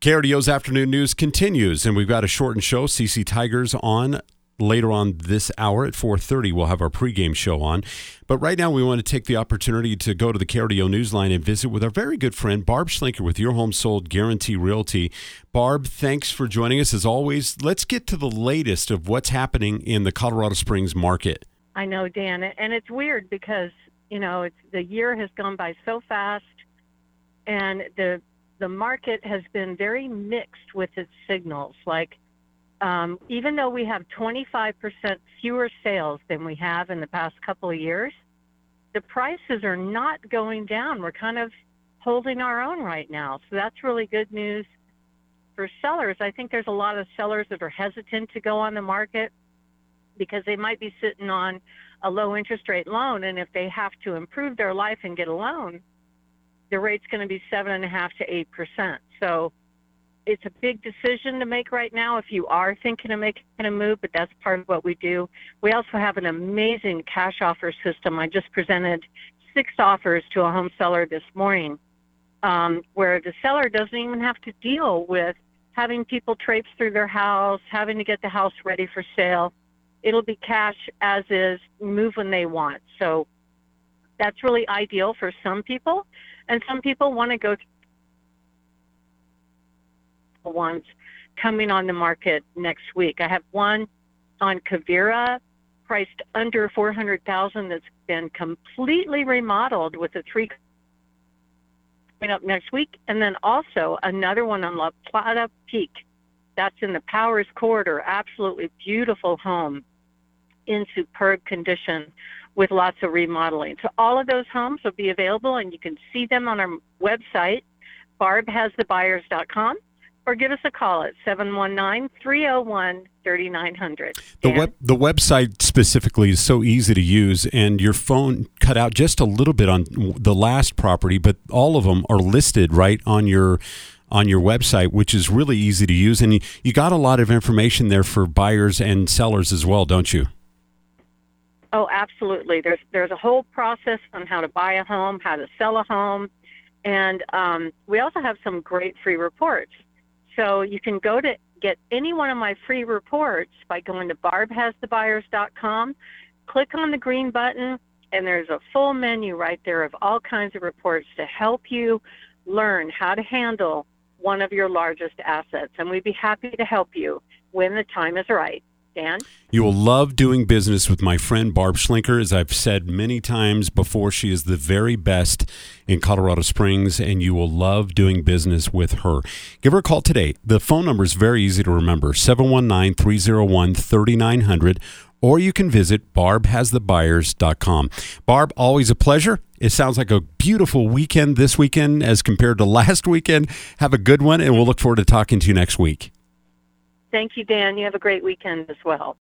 KRDO's afternoon news continues, and we've got a shortened show. CC Tigers on later on this hour at 4.30 we'll have our pregame show on. But right now we want to take the opportunity to go to the KRDO newsline and visit with our very good friend barb schlinker with your home sold guarantee realty. Barb thanks for joining us. As always let's get to the latest of what's happening in the colorado springs market. I know dan and it's weird because you know it's the year has gone by so fast and the the market has been very mixed with its signals. Like, um, even though we have 25% fewer sales than we have in the past couple of years, the prices are not going down. We're kind of holding our own right now. So that's really good news for sellers. I think there's a lot of sellers that are hesitant to go on the market because they might be sitting on a low interest rate loan. And if they have to improve their life and get a loan, the rate's going to be seven and a half to eight percent. So it's a big decision to make right now if you are thinking of making a move, but that's part of what we do. We also have an amazing cash offer system. I just presented six offers to a home seller this morning um, where the seller doesn't even have to deal with having people traipse through their house, having to get the house ready for sale. It'll be cash as is, move when they want. So that's really ideal for some people. And some people want to go ones coming on the market next week. I have one on Kavira priced under 400,000 that's been completely remodeled with a three coming up next week and then also another one on La Plata Peak. That's in the Powers Corridor. Absolutely beautiful home in superb condition with lots of remodeling. So all of those homes will be available and you can see them on our website, barbhasthebuyers.com, or give us a call at 719-301-3900. The web the website specifically is so easy to use and your phone cut out just a little bit on the last property, but all of them are listed right on your on your website, which is really easy to use. And you, you got a lot of information there for buyers and sellers as well, don't you? Oh, absolutely. There's there's a whole process on how to buy a home, how to sell a home, and um, we also have some great free reports. So you can go to get any one of my free reports by going to barbhasthebuyers.com, click on the green button, and there's a full menu right there of all kinds of reports to help you learn how to handle one of your largest assets. And we'd be happy to help you when the time is right. Dan? You will love doing business with my friend Barb Schlinker. As I've said many times before, she is the very best in Colorado Springs, and you will love doing business with her. Give her a call today. The phone number is very easy to remember 719 301 3900, or you can visit barbhasthebuyers.com. Barb, always a pleasure. It sounds like a beautiful weekend this weekend as compared to last weekend. Have a good one, and we'll look forward to talking to you next week. Thank you, Dan. You have a great weekend as well.